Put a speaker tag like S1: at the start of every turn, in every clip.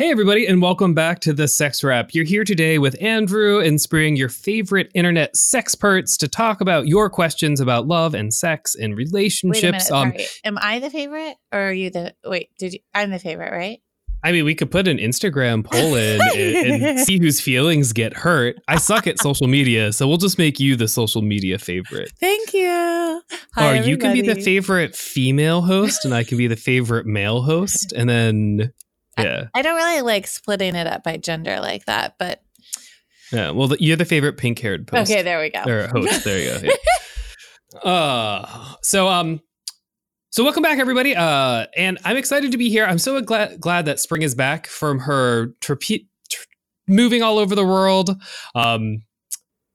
S1: Hey, everybody, and welcome back to the Sex Wrap. You're here today with Andrew and Spring, your favorite internet sex sexperts, to talk about your questions about love and sex and
S2: Wait a
S1: relationships. Um,
S2: minute, sorry. Am I the favorite or are you the wait, did you I'm the favorite, right?
S1: I mean, we could put an Instagram poll in and, and see whose feelings get hurt. I suck at social media, so we'll just make you the social media favorite.
S2: Thank you. Hi,
S1: or you can be the favorite female host, and I can be the favorite male host, and then yeah,
S2: I don't really like splitting it up by gender like that, but
S1: yeah. Well, you're the favorite pink-haired host.
S2: okay, there we go.
S1: or host. There you go. Yeah. uh, so um, so welcome back, everybody. Uh, and I'm excited to be here. I'm so glad glad that Spring is back from her moving all over the world. Um,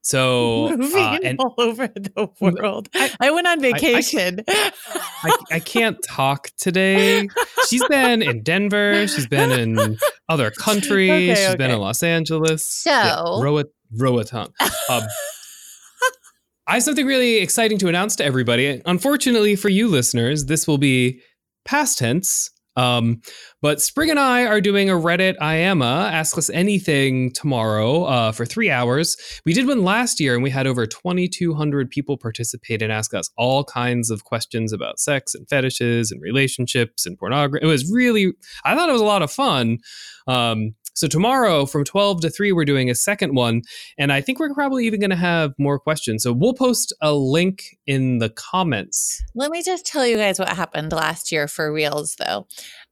S1: so
S2: Moving
S1: uh, and
S2: all over the world. I, went on vacation.
S1: I, I can't talk today. She's been in Denver. She's been in other countries.
S2: Okay,
S1: She's been in Los Angeles.
S2: So- row
S1: Rowat Roatan. Um, I have something really exciting to announce to everybody. Unfortunately for you listeners, this will be past tense. Um, but Spring and I are doing a Reddit IAMA Ask Us Anything tomorrow uh, for three hours. We did one last year and we had over 2,200 people participate and ask us all kinds of questions about sex and fetishes and relationships and pornography. It was really, I thought it was a lot of fun. Um, so tomorrow from 12 to 3, we're doing a second one. And I think we're probably even going to have more questions. So we'll post a link in the comments.
S2: Let me just tell you guys what happened last year for reals though.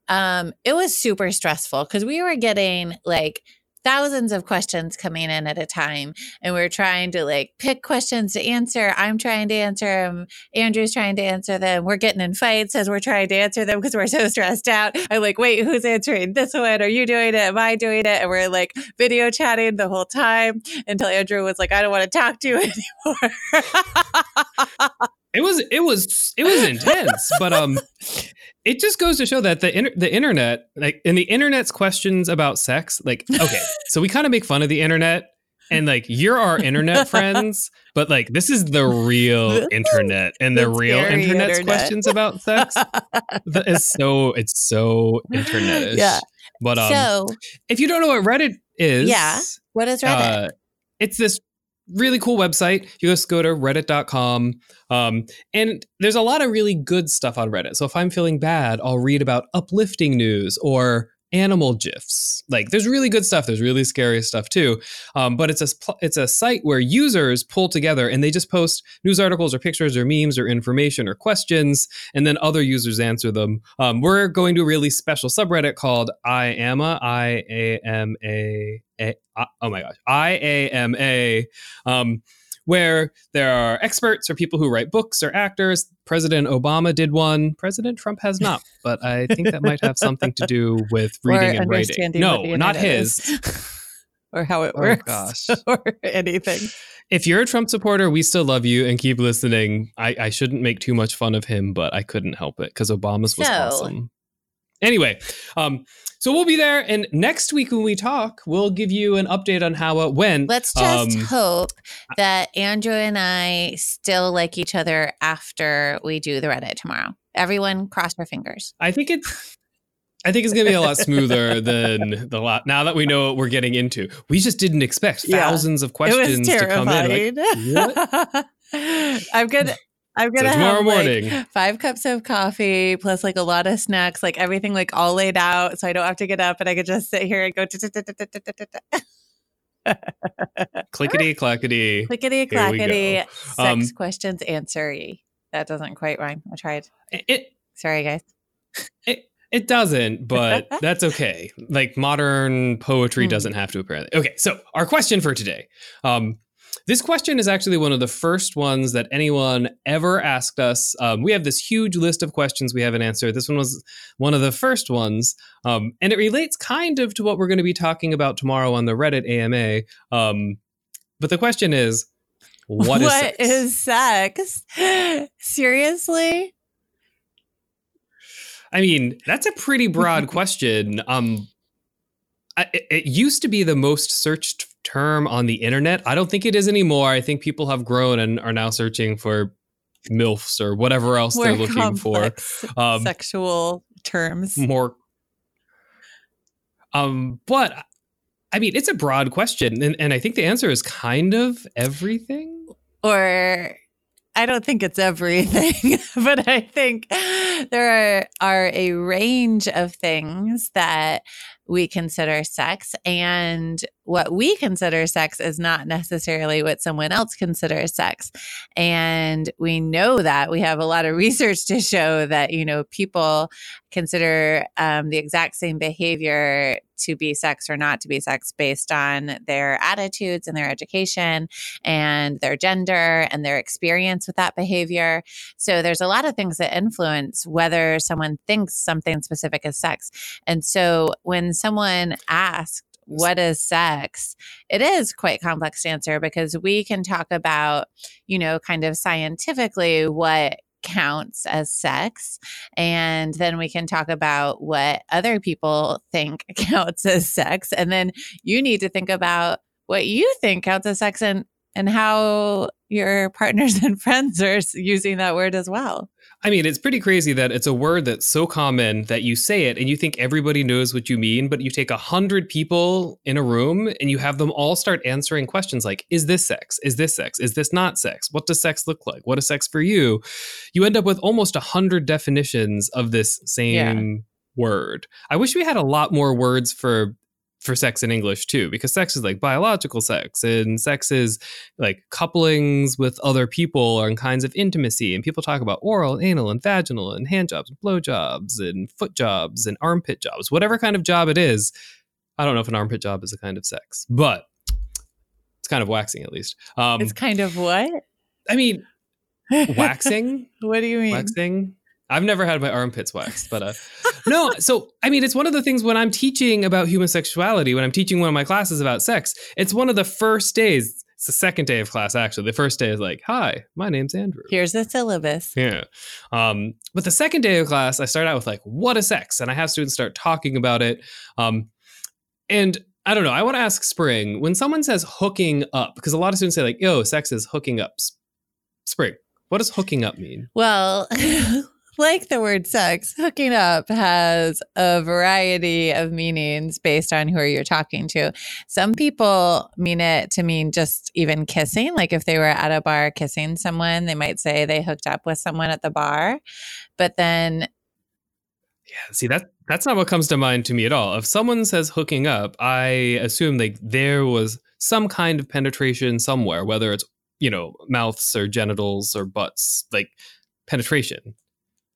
S2: Um, it was super stressful because we were getting like thousands of questions coming in at a time and we are trying to like pick questions to answer. I'm trying to answer them. Andrew's trying to answer them. We're getting in fights as we're trying to answer them because we're so stressed out. I'm like, wait, who's answering this one? Are you doing it? Am I doing it? And we're like video chatting the whole time until Andrew was like, I don't want to talk to you anymore.
S1: It was it was it was intense, but um, it just goes to show that the inter- the internet, like, and the internet's questions about sex, like, okay, so we kind of make fun of the internet, and like, you're our internet friends, but like, this is the real internet, and the
S2: the
S1: real internet's
S2: internet.
S1: questions about sex. That is so it's so internetish.
S2: Yeah.
S1: But um,
S2: so,
S1: if you don't know what Reddit is,
S2: Yeah. what is Reddit?
S1: uh, it's this really cool website. You just go to reddit.com. Um, and there's a lot of really good stuff on Reddit. So if I'm feeling bad, I'll read about uplifting news or animal gifs. Like there's really good stuff. There's really scary stuff too. Um, but it's a it's a site where users pull together and they just post news articles or pictures or memes or information or questions, and then other users answer them. Um, we're going to a really special subreddit called I Ama I A M A A. Oh my gosh, I A M A. Um, where there are experts or people who write books or actors. President Obama did one. President Trump has not, but I think that might have something to do with reading and writing. No, not his.
S2: or how it
S1: Oh,
S2: works
S1: gosh.
S2: or anything.
S1: If you're a Trump supporter, we still love you and keep listening. I, I shouldn't make too much fun of him, but I couldn't help it because Obama's was
S2: So-
S1: awesome. Anyway, um, so we'll be there, and next week when we talk, we'll give you an update on how it went.
S2: Let's just
S1: Um,
S2: hope that Andrew and I still like each other after we do the Reddit tomorrow. Everyone cross your fingers.
S1: I think it's I think it's gonna be a lot smoother than the lot now that we know what we're getting into. We just didn't expect
S2: Yeah.
S1: thousands of questions to come in. Like?
S2: I'm gonna I'm gonna
S1: tomorrow
S2: have like,
S1: morning.
S2: five cups of coffee plus like a lot of snacks, like everything like all laid out, so I don't have to get up and I could just sit here and go
S1: clickety clackety.
S2: clickety clackety. Sex
S1: Um,
S2: questions answery. That doesn't quite rhyme. I tried.
S1: It
S2: Sorry, guys.
S1: it it doesn't, but that's okay. Like modern poetry
S2: Hmm.
S1: doesn't have to apparently. Okay, so our question for today. Um, this question is actually one of the first ones that anyone ever asked us. Um, we have this huge list of questions we haven't answered. This one was one of the first ones, um, and it relates kind of to what we're going to be talking about tomorrow on the Reddit AMA. Um, but the question is, what is sex?
S2: is sex? Seriously?
S1: I mean, that's a pretty broad question. Um, I, it used to be the most searched term on the internet. I don't think it is anymore. I think people have grown and are now searching for milfs or whatever else
S2: More
S1: they're looking for. Um,
S2: sexual terms.
S1: more um but i mean it's a broad question and, and i think the answer is kind of everything
S2: or I don't think it's everything, but I think there are, are a range of things that we consider sex. And what we consider sex is not necessarily what someone else considers sex. And we know that we have a lot of research to show that, you know, people consider um, the exact same behavior to be sex or not to be sex based on their attitudes and their education and their gender and their experience with that behavior. So there's a lot of things that influence whether someone thinks something specific is sex. And so when someone asks, what is sex? It is quite complex answer because we can talk about, you know, kind of scientifically what counts as sex. And then we can talk about what other people think counts as sex. And then you need to think about what you think counts as sex and and how your partners and friends are using that word as well.
S1: i mean it's pretty crazy that it's a word that's so common that you say it and you think everybody knows what you mean but you take a hundred people in a room and you have them all start answering questions like is this sex? Is this sex? Is this not sex? What does sex look like? What is sex for you? You end up with almost a hundred definitions of this same word. I wish we had a lot more words for for sex in English too, because sex is like biological sex and sex is like couplings with other people and kinds of intimacy. And people talk about oral, anal, and vaginal, and hand jobs, and blow jobs, and foot jobs, and armpit jobs, whatever kind of job it is. I don't know if an armpit job is a kind of sex, but it's kind of waxing at least. Um,
S2: it's kind of what?
S1: I mean, waxing,
S2: what do you mean?
S1: waxing. I've never had my armpits waxed, but uh, no. So I mean, it's one of the things when I'm teaching about human sexuality, when I'm teaching one of my classes about sex, it's one of the first days. It's the second day of class, actually. The first day is like, "Hi, my name's Andrew."
S2: Here's the syllabus.
S1: Yeah. Um, but the second day of class, I start out with like, "What is sex?" and I have students start talking about it. Um, and I don't know. I want to ask Spring when someone says hooking up, because a lot of students say like, "Yo, sex is hooking up." Spring, what does hooking up mean?
S2: Well, like the word sex, hooking up has a variety of meanings based on who you're talking to. Some people mean it to mean just even kissing. Like if they were at a bar kissing someone, they might say they hooked up with someone at the bar. But then
S1: Yeah, see that that's not what comes to mind to me at all. If someone says hooking up, I assume like there was some kind of penetration somewhere, whether it's you know mouths or genitals or butts, like penetration.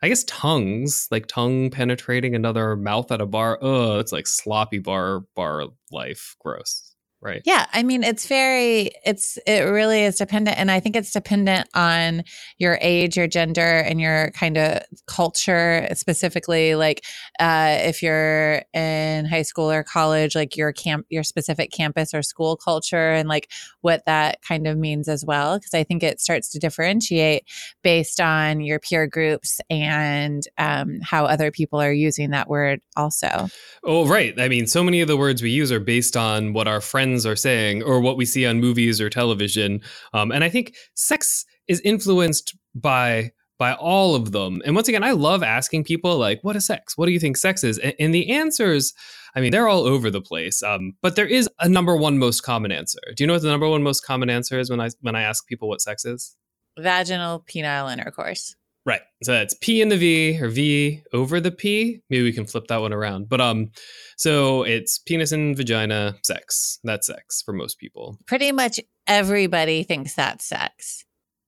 S1: I guess tongues, like tongue penetrating another mouth at a bar. Oh, it's like sloppy bar bar life. Gross. Right.
S2: Yeah, I mean it's very it's it really is dependent and I think it's dependent on your age, your gender and your kind of culture specifically like uh if you're in high school or college like your camp your specific campus or school culture and like what that kind of means as well because I think it starts to differentiate based on your peer groups and um how other people are using that word also.
S1: Oh, right. I mean, so many of the words we use are based on what our friends are saying or what we see on movies or television. Um, and I think sex is influenced by by all of them. And once again, I love asking people like, "What is sex? What do you think sex is?" And, and the answers, I mean, they're all over the place. Um, but there is a number one most common answer. Do you know what the number one most common answer is when I when I ask people what sex is?
S2: Vaginal penile intercourse.
S1: Right. So that's P in the V or V over the P. Maybe we can flip that one around. But um, so it's penis and vagina sex. That's sex for most people.
S2: Pretty much everybody thinks that's sex.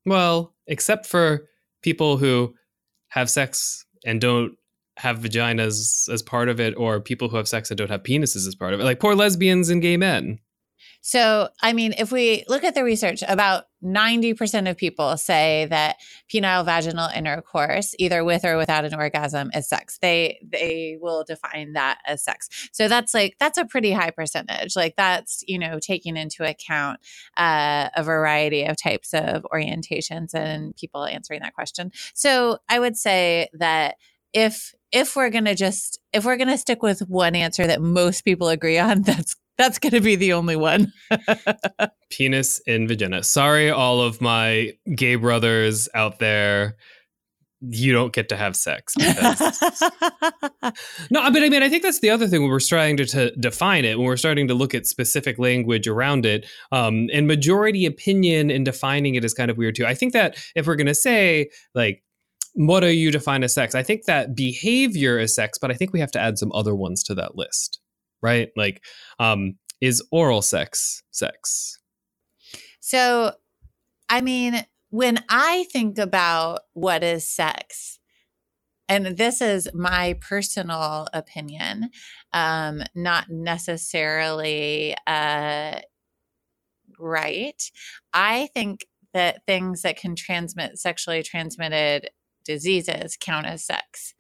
S1: Well, except for people who have sex and don't have vaginas as part of it, or people who have sex and don't have penises as part of it, like poor lesbians and gay men.
S2: So, I mean, if we look at the research, about 90% of people say that penile vaginal intercourse, either with or without an orgasm, is sex. They they will define that as sex. So that's like that's a pretty high percentage. Like that's, you know, taking into account uh, a variety of types of orientations and people answering that question. So I would say that if if we're gonna just if we're gonna stick with one answer that most people agree on, that's that's gonna be the only one.
S1: Penis in vagina. Sorry, all of my gay brothers out there. You don't get to have sex. Because... no, but I mean, I think that's the other thing when we're starting to, to define it, when we're starting to look at specific language around it, um, and majority opinion in defining it is kind of weird too. I think that if we're going to say, like, what do you define as sex? I think that behavior is sex, but I think we have to add some other ones to that list, right? Like, um, is oral sex sex?
S2: So, I mean, when I think about what is sex, and this is my personal opinion, um, not necessarily uh, right. I think that things that can transmit sexually transmitted diseases count as sex.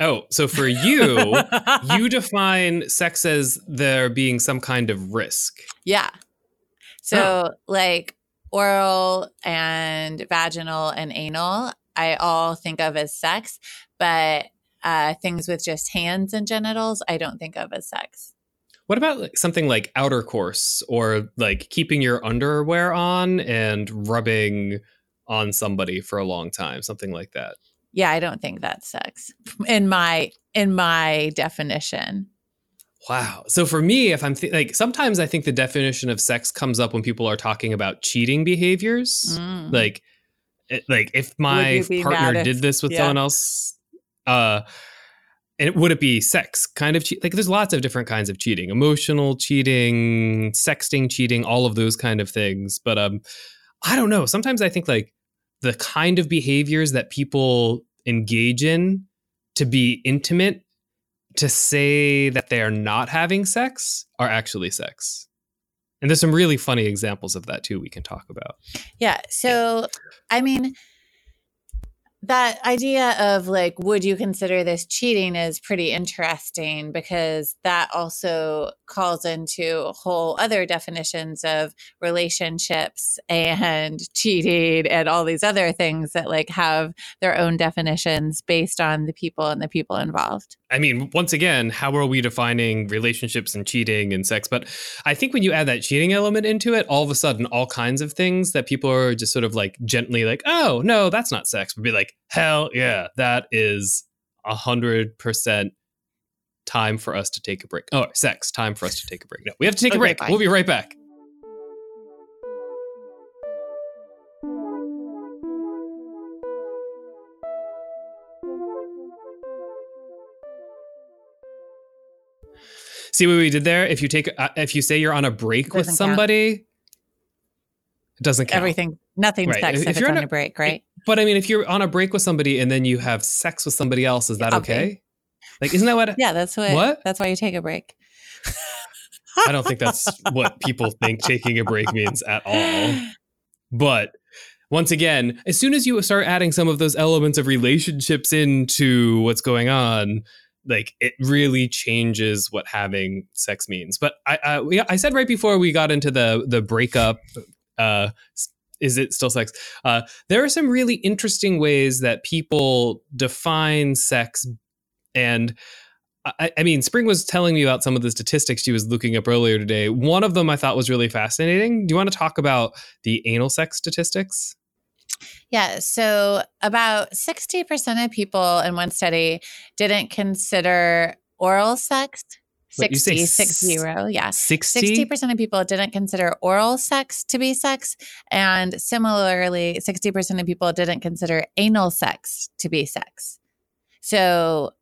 S1: Oh, so for you, you define sex as there being some kind of risk.
S2: Yeah. So, like oral and vaginal and anal, I all think of as sex, but uh, things with just hands and genitals, I don't think of as sex.
S1: What about like something like outer course or like keeping your underwear on and rubbing on somebody for a long time, something like that?
S2: Yeah, I don't think that's sex in my in my definition.
S1: Wow. So for me, if I'm th- like, sometimes I think the definition of sex comes up when people are talking about cheating behaviors.
S2: Mm.
S1: Like, it, like if my partner did this with yeah. someone else, uh, and would it be sex kind of cheat? Like, there's lots of different kinds of cheating: emotional cheating, sexting cheating, all of those kind of things. But um, I don't know. Sometimes I think like the kind of behaviors that people engage in to be intimate to say that they are not having sex are actually sex. And there's some really funny examples of that too we can talk about.
S2: Yeah. So. I mean, that idea of like, would you consider this cheating is pretty interesting because that also calls into whole other definitions of relationships and cheating and all these other things that like have their own definitions based on the people and the people involved.
S1: I mean, once again, how are we defining relationships and cheating and sex? But I think when you add that cheating element into it, all of a sudden, all kinds of things that people are just sort of like gently like, oh, no, that's not sex, would be like, hell yeah, that is a hundred percent time for us to take a break. Oh, sex, time for us to take a break. No, we have to take okay, a break. Bye. We'll be right back. See what we did there? If you take, uh, if you say you're on a break with somebody, count. it doesn't count.
S2: Everything, nothing's right. sex if, if, you're on a, a, break, right?
S1: But I mean, if you're on a break with somebody and then you have sex with somebody else, is that okay? okay? Like, isn't that what?
S2: yeah, that's what. What? That's why you take a break.
S1: I don't think that's what people think taking a break means at all. But once again, as soon as you start adding some of those elements of relationships into what's going on, like it really changes what having sex means. But I, I, I said right before we got into the the breakup, uh, is it still sex? Uh, there are some really interesting ways that people define sex, and I, I mean, Spring was telling me about some of the statistics she was looking up earlier today. One of them I thought was really fascinating. Do you want to talk about the anal sex statistics?
S2: Yeah. So about 60% of people in one study didn't consider oral sex. 60, Wait, six zero. Yeah. 60? 60% of people didn't consider oral sex to be sex. And similarly, 60% of people didn't consider anal sex to be sex. So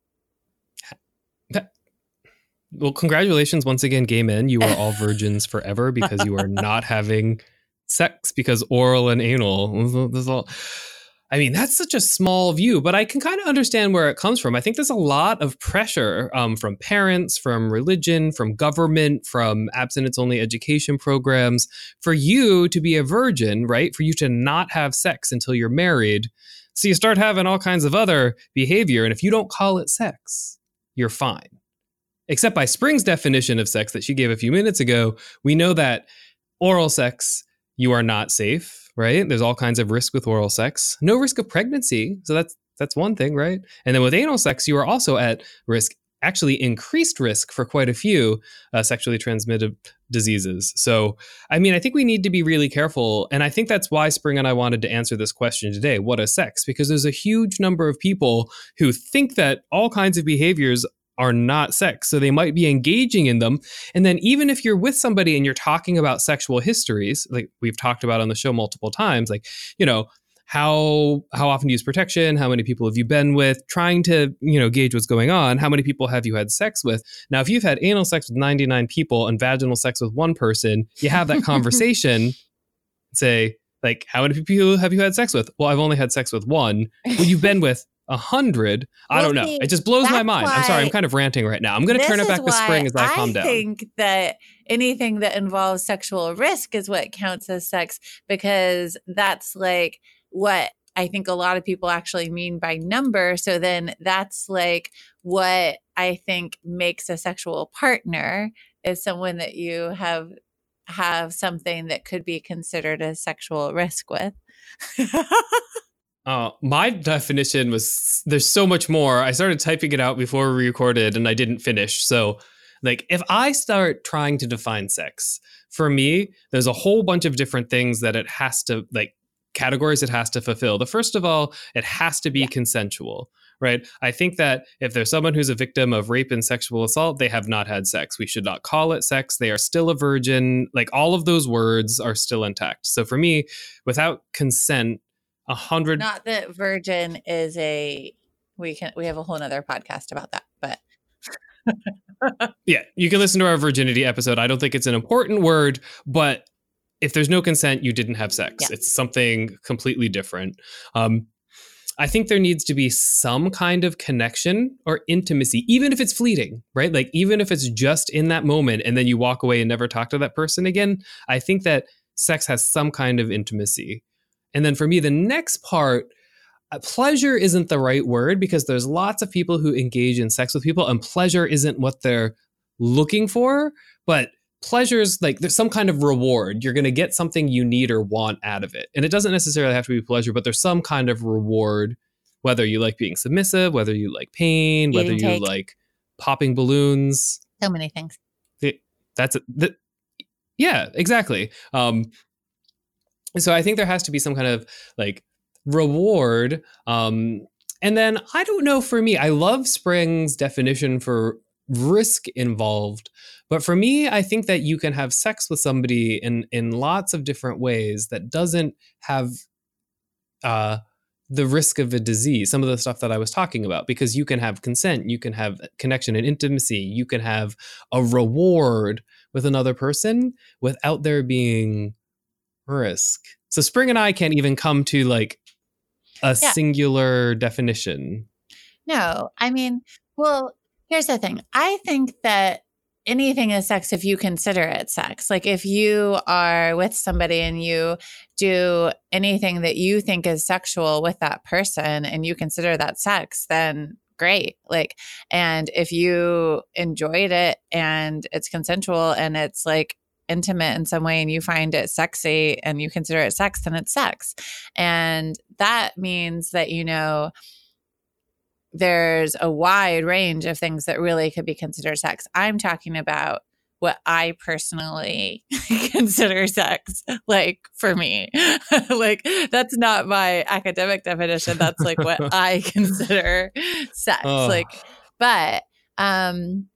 S1: well, congratulations once again, gay men. You are all virgins forever because you are not having sex because oral and anal. This all. I mean, that's such a small view, but I can kind of understand where it comes from. I think there's a lot of pressure um, from parents, from religion, from government, from abstinence only education programs for you to be a virgin, right? For you to not have sex until you're married. So you start having all kinds of other behavior. And if you don't call it sex, you're fine. Except by Spring's definition of sex that she gave a few minutes ago, we know that oral sex you are not safe, right? There's all kinds of risk with oral sex. No risk of pregnancy. So that's That's one thing, right? And then with anal sex, you are also at risk, actually increased risk for quite a few uh, sexually transmitted diseases. So, I mean, I think we need to be really careful. And I think that's why Spring and I wanted to answer this question today what is sex? Because there's a huge number of people who think that all kinds of behaviors are not sex. So they might be engaging in them. And then even if you're with somebody and you're talking about sexual histories, like we've talked about on the show multiple times, like, you know, how how often do you use protection? How many people have you been with? Trying to you know gauge what's going on. How many people have you had sex with? Now if you've had anal sex with 99 people and vaginal sex with one person you have that conversation say like how many people have you had sex with? Well i've only had sex with one. Well you've been with a hundred i don't know
S2: see,
S1: it just blows my mind i'm sorry i'm kind of ranting right now i'm going to turn it back to spring as i calm down.
S2: I think that anything that involves sexual risk is what counts as sex because that's like what I think a lot of people actually mean by number. So then that's like what I think makes a sexual partner is someone that you have have something that could be considered a sexual risk with.
S1: Uh, my definition was there's so much more. I started typing it out before we recorded and I didn't finish. So, like, if I start trying to define sex, for me, there's a whole bunch of different things that it has to, like, categories it has to fulfill. The first of all, it has to be consensual, right? I think that if there's someone who's a victim of rape and sexual assault, they have not had sex. We should not call it sex. They are still a virgin. Like, all of those words are still intact. So, for me, without consent, a hundred
S2: Not that virgin is a we can we have a whole nother podcast about that, but
S1: Yeah, you can listen to our virginity episode. I don't think it's an important word, but if there's no consent, you didn't have sex.
S2: Yeah.
S1: It's something completely different. Um, I think there needs to be some kind of connection or intimacy, even if it's fleeting, right? Like, even if it's just in that moment and then you walk away and never talk to that person again. I think that sex has some kind of intimacy. And then for me, the next part, uh, pleasure isn't the right word because there's lots of people who engage in sex with people, and pleasure isn't what they're looking for. But pleasure is like there's some kind of reward. You're going to get something you need or want out of it. And it doesn't necessarily have to be pleasure, but there's some kind of reward, whether you like being submissive, whether you like pain, whether you like popping balloons.
S2: so many things.
S1: That's it. That, yeah, exactly. Um, so I think there has to be some kind of like reward. Um, and then I don't know for me, I love Spring's definition for risk involved. But for me, I think that you can have sex with somebody in in lots of different ways that doesn't have uh, the risk of a disease. Some of the stuff that I was talking about, because you can have consent, you can have connection and intimacy, you can have a reward with another person without there being risk. So Spring and I can't even come to like a
S2: Yeah.
S1: singular definition.
S2: No, I mean, well, here's the thing. I think that anything is sex if you consider it sex. Like if you are with somebody and you do anything that you think is sexual with that person and you consider that sex, then great. Like, and if you enjoyed it and it's consensual and it's like, intimate in some way and you find it sexy and you consider it sex then it's sex and that means that you know there's a wide range of things that really could be considered sex. I'm talking about what I personally consider sex, like for me. like, that's not my academic definition. That's like what I consider sex.
S1: Oh.
S2: Like, but, um,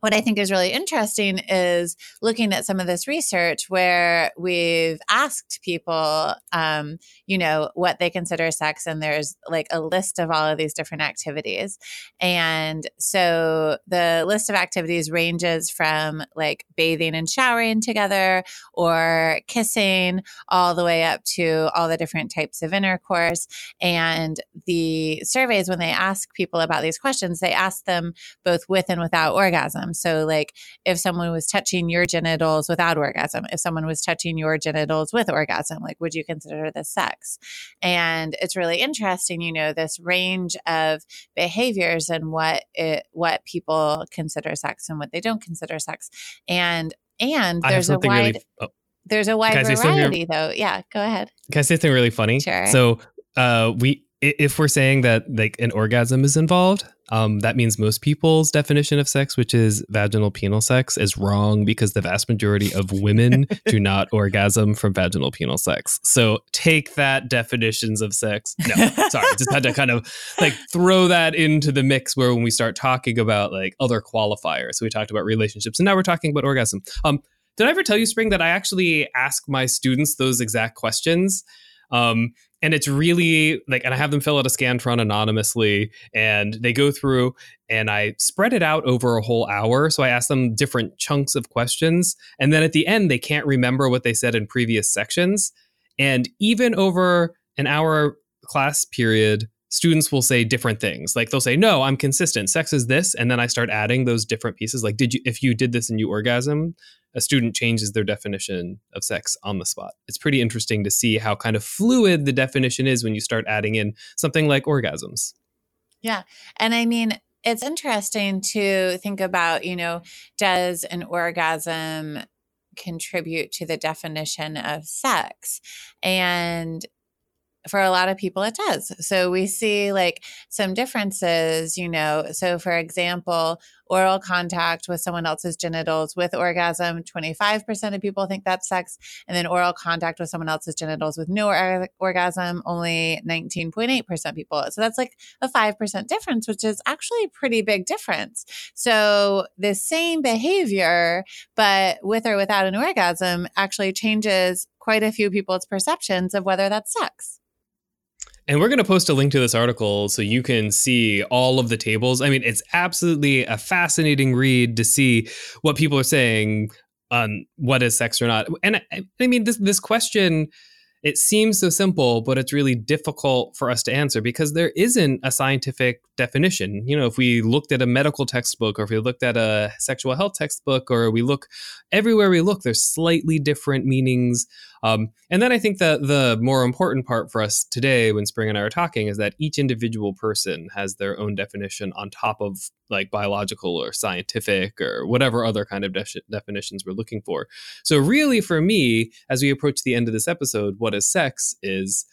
S2: what I think is really interesting is looking at some of this research where we've asked people, um, you know, what they consider sex, and there's like a list of all of these different activities. And so the list of activities ranges from like bathing and showering together or kissing all the way up to all the different types of intercourse. And the surveys, when they ask people about these questions, they ask them both with and without orgasm. So, like if someone was touching your genitals without orgasm, if someone was touching your genitals with orgasm, like would you consider this sex? And it's really interesting, you know, this range of behaviors and what it what people consider sex and what they don't consider sex. And and there's a wide
S1: really. Oh,
S2: there's a wide
S1: Can I say something here?
S2: variety though. Yeah, go ahead.
S1: can I say something really funny?
S2: Sure.
S1: So uh, we if we're saying that like an orgasm is involved, um, that means most people's definition of sex, which is vaginal penile sex, is wrong because the vast majority of women do not orgasm from vaginal penile sex. So take that definitions of sex. No, sorry, just had to kind of like throw that into the mix where when we start talking about like other qualifiers. So we talked about relationships, and now we're talking about orgasm. Um, did I ever tell you, Spring, that I actually ask my students those exact questions? Um, and it's really like and i have them fill out a scantron anonymously and they go through and i spread it out over a whole hour. So i ask them different chunks of questions and then at the end they can't remember what they said in previous sections. And even over an hour class period students will say different things like they'll say no i'm consistent sex is this and then i start adding those different pieces like did you if you did this and you orgasm a student changes their definition of sex on the spot. It's pretty interesting to see how kind of fluid the definition is when you start adding in something like orgasms.
S2: Yeah. And I mean, it's interesting to think about, you know, does an orgasm contribute to the definition of sex? And for a lot of people, it does. So we see like some differences, you know. So, for example, oral contact with someone else's genitals with orgasm, 25% of people think that's sex. And then oral contact with someone else's genitals with no or- orgasm, only 19.8% people. So that's like a 5% difference, which is actually a pretty big difference. So the same behavior, but with or without an orgasm, actually changes quite a few people's perceptions of whether that's sex.
S1: And we're going to post a link to this article so you can see all of the tables. I mean, it's absolutely a fascinating read to see what people are saying on what is sex or not. And I, I mean, this this question it seems so simple, but it's really difficult for us to answer because there isn't a scientific definition. You know, if we looked at a medical textbook or if we looked at a sexual health textbook or we look everywhere we look, there's slightly different meanings. Um, and then I think that the more important part for us today, when Spring and I are talking, is that each individual person has their own definition on top of like biological or scientific or whatever other kind of de- definitions we're looking for. So, really, for me, as we approach the end of this episode, what is sex is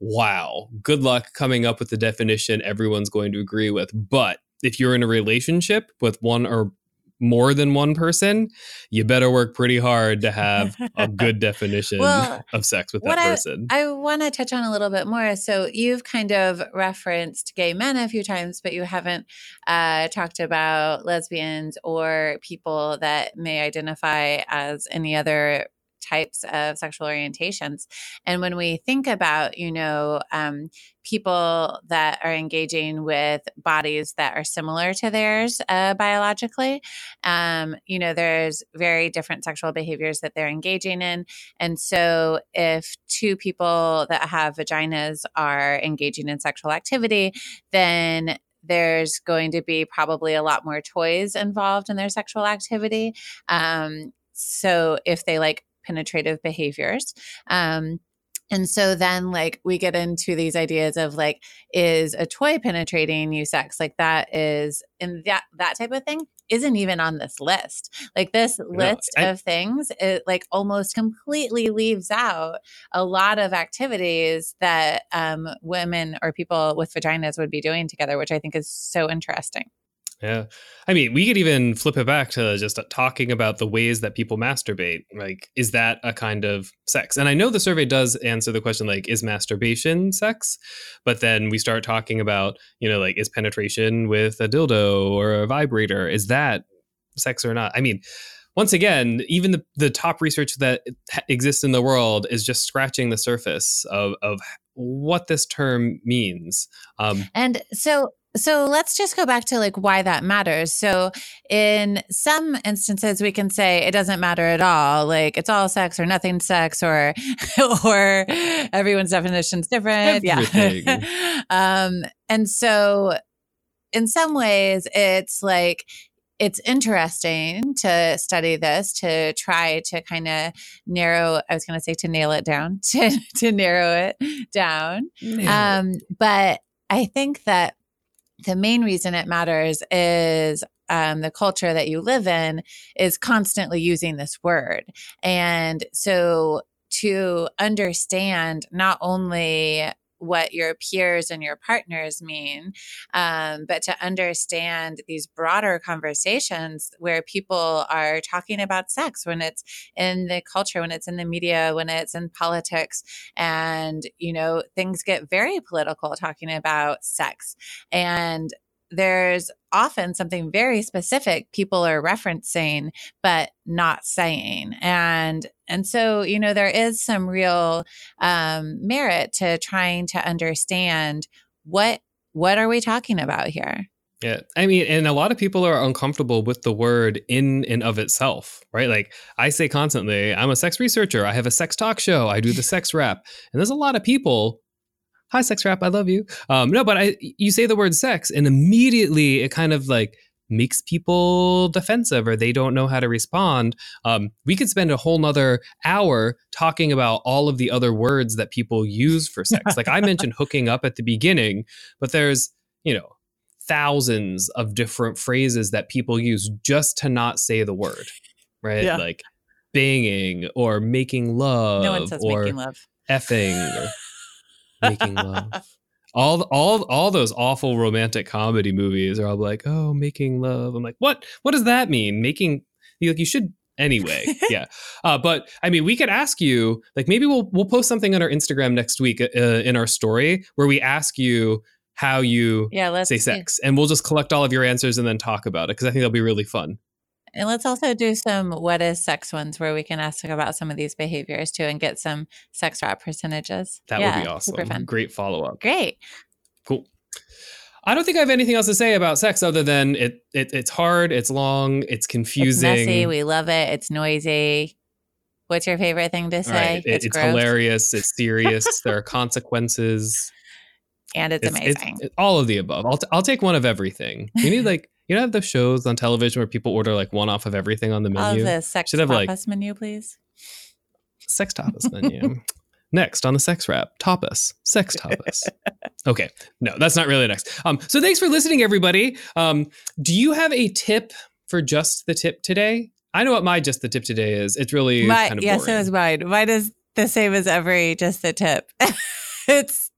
S1: wow, good luck coming up with the definition everyone's going to agree with. But if you're in a relationship with one or more than one person, you better work pretty hard to have a good definition well, of sex with that person.
S2: I, I want to touch on a little bit more. So you've kind of referenced gay men a few times, but you haven't uh, talked about lesbians or people that may identify as any other types of sexual orientations. And when we think about, you know, um, people that are engaging with bodies that are similar to theirs uh, biologically, um, you know, there's very different sexual behaviors that they're engaging in. And so if two people that have vaginas are engaging in sexual activity, then there's going to be probably a lot more toys involved in their sexual activity. Um, so if they like penetrative behaviors. Um, and so then like we get into these ideas of like is a toy penetrating you sex like that is and that that type of thing isn't even on this list. Like this no, list I, of things it like almost completely leaves out a lot of activities that um, women or people with vaginas would be doing together, which I think is so interesting.
S1: Yeah. I mean, we could even flip it back to just talking about the ways that people masturbate. Like, is that a kind of sex? And I know the survey does answer the question, like, is masturbation sex? But then we start talking about, you know, like, is penetration with a dildo or a vibrator, is that sex or not? I mean, once again, even the, the top research that exists in the world is just scratching the surface of, of what this term means.
S2: Um, and so so let's just go back to like why that matters. So in some instances we can say it doesn't matter at all, like it's all sex or nothing sex or or everyone's definition is different. Everything. Yeah. um and so in some ways it's like it's interesting to study this to try to kind of narrow i was going to say to nail it down to to narrow it down um, but i think that the main reason it matters is um, the culture that you live in is constantly using this word. And so to understand not only what your peers and your partners mean, um, but to understand these broader conversations where people are talking about sex when it's in the culture, when it's in the media, when it's in politics, and you know things get very political talking about sex. And there's often something very specific people are referencing but not saying and and so you know there is some real um, merit to trying to understand what what are we talking about here
S1: yeah. I mean, and a lot of people are uncomfortable with the word in and of itself, right? Like I say constantly, I'm a sex researcher. I have a sex talk show. I do the sex wrap. And there's a lot of people hi sex wrap i love you. Um, no but I, you say the word sex and immediately it kind of like makes people defensive or they don't know how to respond. Um, we could spend a whole nother hour talking about all of the other words that people use for sex. Like i mentioned hooking up at the beginning but there's you know thousands of different phrases that people use just to not say the word right? Yeah. like banging or making love
S2: no one says or making love.
S1: effing or making love. all all all those awful romantic comedy movies are all like, oh, making love. I'm like, what? What does that mean? Making like you should anyway. yeah. Uh, but I mean, we could ask you like maybe we'll we'll post something on our Instagram next week uh, in our story where we ask you how you
S2: yeah, let's
S1: say sex, and we'll just collect all of your answers and then talk about it because I think that'll be really fun.
S2: And let's also do some what is sex ones where we can ask about some of these behaviors too and get some sex wrap percentages.
S1: That yeah, would be awesome. Great follow up.
S2: Great.
S1: Cool. I don't think I have anything else to say about sex other than it, it it's hard, it's long, it's confusing.
S2: It's messy, we love it, it's noisy. What's your favorite thing to say?
S1: Right. It, it's, it's hilarious, it's serious, there are consequences.
S2: And it's, it's amazing.
S1: It's, all of the above. I'll, t- I'll take one of everything. You need like you know, have those shows on television where people order like one off of everything on the menu.
S2: Oh, the sex Should have tapas like, menu, please.
S1: Sex tapas menu. Next on the sex wrap, tapas, sex tapas. okay, no, that's not really next. Um, so thanks for listening, everybody. Um, do you have a tip for just the tip today? I know what my just the tip today is. It's really my, kind of
S2: yes,
S1: it
S2: was mine. Mine is the same as every just the tip. it's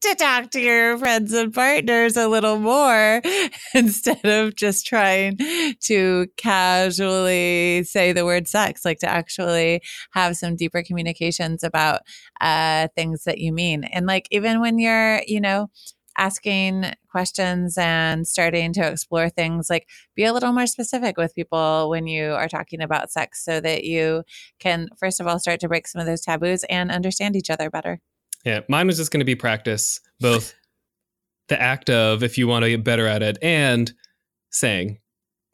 S2: to talk to your friends and partners a little more instead of just trying to casually say the word sex, like to actually have some deeper communications about uh, things that you mean. And like, even when you're, you know, asking questions and starting to explore things like be a little more specific with people when you are talking about sex so that you can first of all start to break some of those taboos and understand each other better
S1: yeah, mine was just going to be practice, both the act of if you want to get better at it and saying,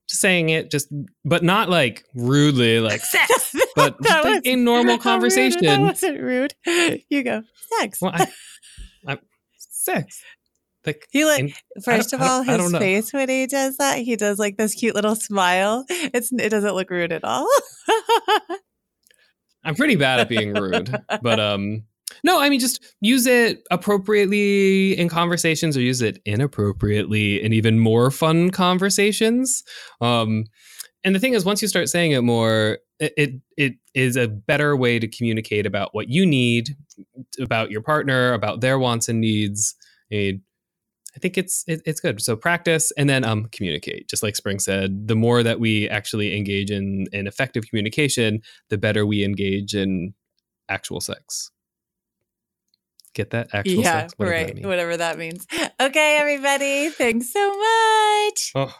S1: just saying it, just but not like rudely, like sex, but just like a normal conversation. Rude.
S2: That wasn't rude. You go sex. Well, I,
S1: I, sex.
S2: Like he like first of all, his face when he does that, he does like this cute little smile. It's it doesn't look rude at all.
S1: I'm pretty bad at being rude, but um no, I mean just use it appropriately in conversations or use it inappropriately in even more fun conversations. Um, and the thing is, once you start saying it more, it, it, it is a better way to communicate about what you need, about your partner, about their wants and needs. And I think it's it, it's good. So practice and then um communicate. Just like Spring said, the more that we actually engage in in effective communication, the better we engage in actual sex. Get that actual yeah, sex,
S2: whatever right. That whatever that means. Okay, everybody. Thanks so much.
S1: Oh,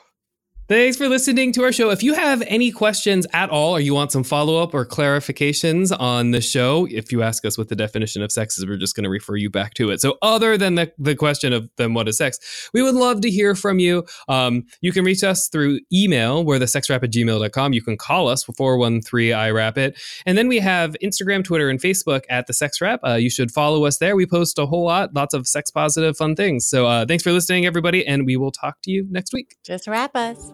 S1: Thanks for listening to our show. If you have any questions at all, or you want some follow up or clarifications on the show, if you ask us what the definition of sex is, we're just going to refer you back to it. So, other than the, the question of then what is sex, we would love to hear from you. Um, you can reach us through email, we're the sexwrap at gmail.com. You can call us 413 it, And then we have Instagram, Twitter, and Facebook at the sex wrap. Uh, you should follow us there. We post a whole lot, lots of sex positive, fun things. So, uh, thanks for listening, everybody, and we will talk to you next week.
S2: Just wrap us